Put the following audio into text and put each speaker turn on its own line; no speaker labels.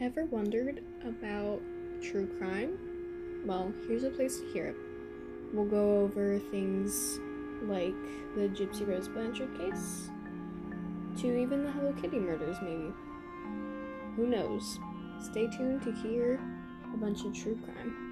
Ever wondered about true crime? Well, here's a place to hear it. We'll go over things like the Gypsy Rose Blanchard case, to even the Hello Kitty murders, maybe. Who knows? Stay tuned to hear a bunch of true crime.